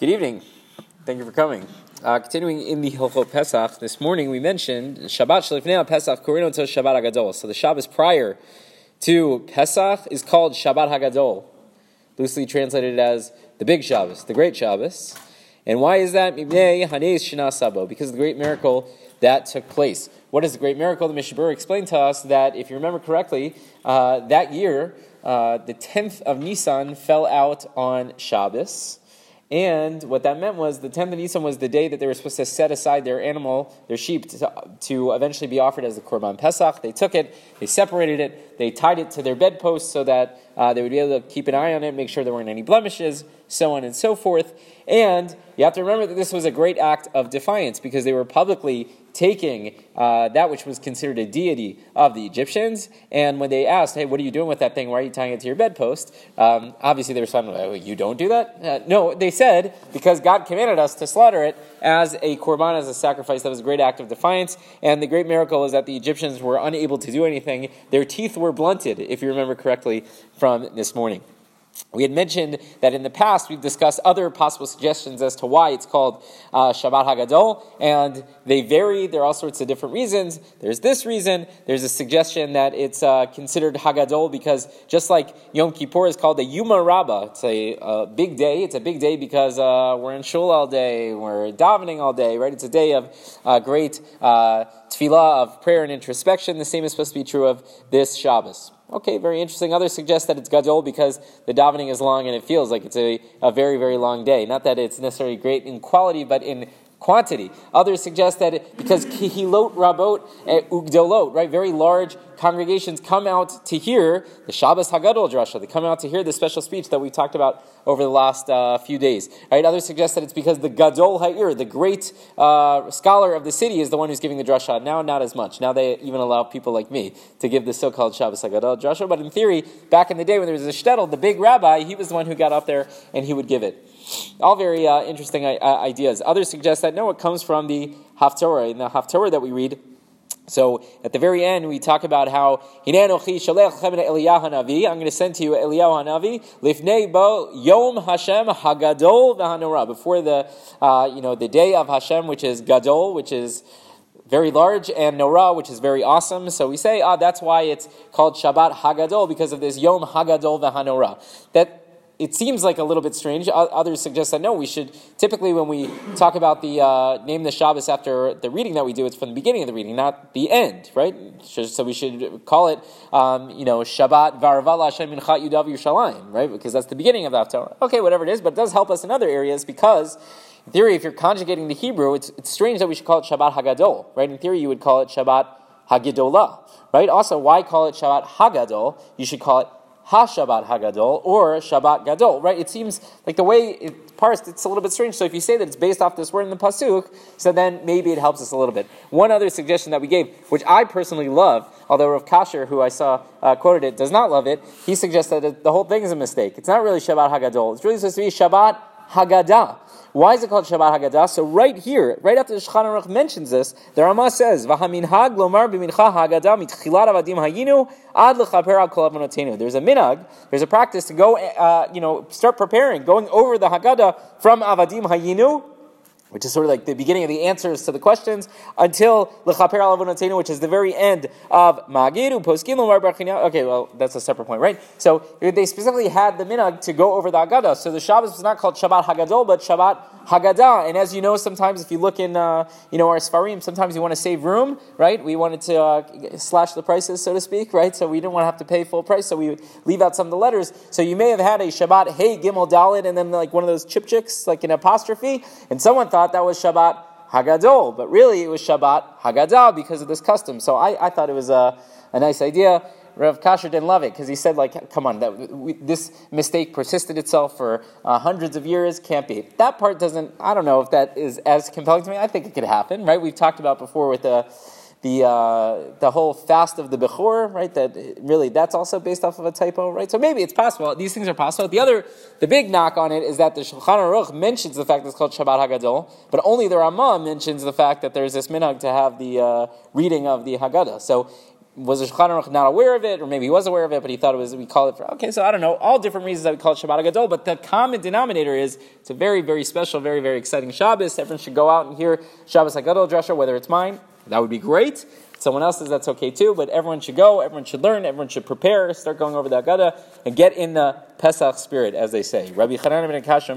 Good evening. Thank you for coming. Uh, continuing in the Hilchot Pesach, this morning we mentioned Shabbat Shalifnei Pesach Korino until Shabbat Hagadol. So the Shabbos prior to Pesach is called Shabbat Hagadol, loosely translated as the Big Shabbos, the Great Shabbos. And why is that? Because of the great miracle that took place. What is the great miracle? The Mishnah Berurah explained to us that, if you remember correctly, uh, that year, uh, the 10th of Nisan fell out on Shabbos. And what that meant was the 10th of Nisan was the day that they were supposed to set aside their animal, their sheep, to, to eventually be offered as the Korban Pesach. They took it, they separated it, they tied it to their bedpost so that uh, they would be able to keep an eye on it, make sure there weren't any blemishes, so on and so forth. And you have to remember that this was a great act of defiance because they were publicly taking uh, that which was considered a deity of the Egyptians. And when they asked, hey, what are you doing with that thing? Why are you tying it to your bedpost? Um, obviously, they responded, oh, you don't do that? Uh, no, they said, because God commanded us to slaughter it as a korban, as a sacrifice. That was a great act of defiance. And the great miracle is that the Egyptians were unable to do anything. Their teeth were blunted, if you remember correctly from this morning. We had mentioned that in the past we've discussed other possible suggestions as to why it's called uh, Shabbat Hagadol, and they vary. There are all sorts of different reasons. There's this reason. There's a suggestion that it's uh, considered Hagadol because just like Yom Kippur is called a Yuma Rabbah, it's a, big day. It's a big day because uh, we're in shul all day, we're davening all day, right? It's a day of uh, great uh, tefillah, of prayer and introspection. The same is supposed to be true of this Shabbos. Okay, very interesting. Others suggest that it's gadol because the davening is long and it feels like it's a, a very, very long day. Not that it's necessarily great in quality, but in quantity. Others suggest that it, because kihilot rabot eh, ugdolot, right, very large congregations come out to hear the Shabbos Hagadol drasha. They come out to hear the special speech that we talked about over the last uh, few days. Right? Others suggest that it's because the Gadol Ha'ir, the great uh, scholar of the city, is the one who's giving the drasha. Now, not as much. Now they even allow people like me to give the so-called Shabbos Hagadol drasha. But in theory, back in the day when there was a shtetl, the big rabbi, he was the one who got up there and he would give it. All very uh, interesting uh, ideas. Others suggest that no, it comes from the Haftorah. In the Haftorah that we read, so at the very end, we talk about how I'm going to send to you Eliyahu Hanavi yom Hashem hagadol before the uh, you know the day of Hashem, which is gadol, which is very large, and Nora, which is very awesome. So we say, ah, that's why it's called Shabbat Hagadol because of this Yom Hagadol v'hanora. That it seems like a little bit strange. Others suggest that no, we should typically when we talk about the uh, name the Shabbos after the reading that we do, it's from the beginning of the reading, not the end, right? So we should call it, um, you know, Shabbat Varavala Hashem Minchat Yudav Yerushalayim, right? Because that's the beginning of the Haftarah. Okay, whatever it is, but it does help us in other areas because. In theory, if you're conjugating the Hebrew, it's, it's strange that we should call it Shabbat Hagadol, right? In theory, you would call it Shabbat Hagidolah, right? Also, why call it Shabbat Hagadol? You should call it Ha-Shabbat Hagadol or Shabbat Gadol, right? It seems like the way it's parsed, it's a little bit strange. So if you say that it's based off this word in the Pasuk, so then maybe it helps us a little bit. One other suggestion that we gave, which I personally love, although Rav Kasher, who I saw uh, quoted it, does not love it, he suggests that the whole thing is a mistake. It's not really Shabbat Hagadol. It's really supposed to be Shabbat Haggadah. Why is it called Shabbat Haggadah? So right here, right after the Shulchan Aruch mentions this, the Rama says, "V'haminhag lomar b'mincha Haggadah mitchilat avadim hayinu ad al kol There's a minhag, there's a practice to go, uh, you know, start preparing, going over the Haggadah from avadim hayinu which is sort of like the beginning of the answers to the questions, until Lechaper Alavonatenu, which is the very end of Magiru, Poskim, Okay, well, that's a separate point, right? So they specifically had the minhag to go over the Haggadah. So the Shabbos was not called Shabbat Hagadol, but Shabbat Haggadah. And as you know, sometimes if you look in, uh, you know, our Sfarim, sometimes you want to save room, right? We wanted to uh, slash the prices, so to speak, right? So we didn't want to have to pay full price, so we would leave out some of the letters. So you may have had a Shabbat Hey Gimel Dalet, and then like one of those chipchiks, like an apostrophe, and someone thought that was Shabbat Hagadol, but really it was Shabbat Haggadah because of this custom. So I, I thought it was a, a nice idea. Rav Kasher didn't love it because he said, like, come on, that, we, this mistake persisted itself for uh, hundreds of years. Can't be. That part doesn't. I don't know if that is as compelling to me. I think it could happen, right? We've talked about before with the the uh, the whole fast of the Bechor, right? That really that's also based off of a typo, right? So maybe it's possible. These things are possible. The other, the big knock on it is that the Shulchan Aruch mentions the fact that it's called Shabbat Hagadol, but only the Ramah mentions the fact that there's this minhag to have the uh, reading of the Haggadah. So was the Shulchan Aruch not aware of it, or maybe he was aware of it, but he thought it was, we call it for, okay, so I don't know, all different reasons that we call it Shabbat Gadol, but the common denominator is it's a very, very special, very, very exciting Shabbos. Everyone should go out and hear Shabbos HaGadol Drasha, whether it's mine, that would be great. Someone else says that's okay too, but everyone should go, everyone should learn, everyone should prepare, start going over the Agada, and get in the Pesach spirit, as they say. Rabbi Chanan ben Akash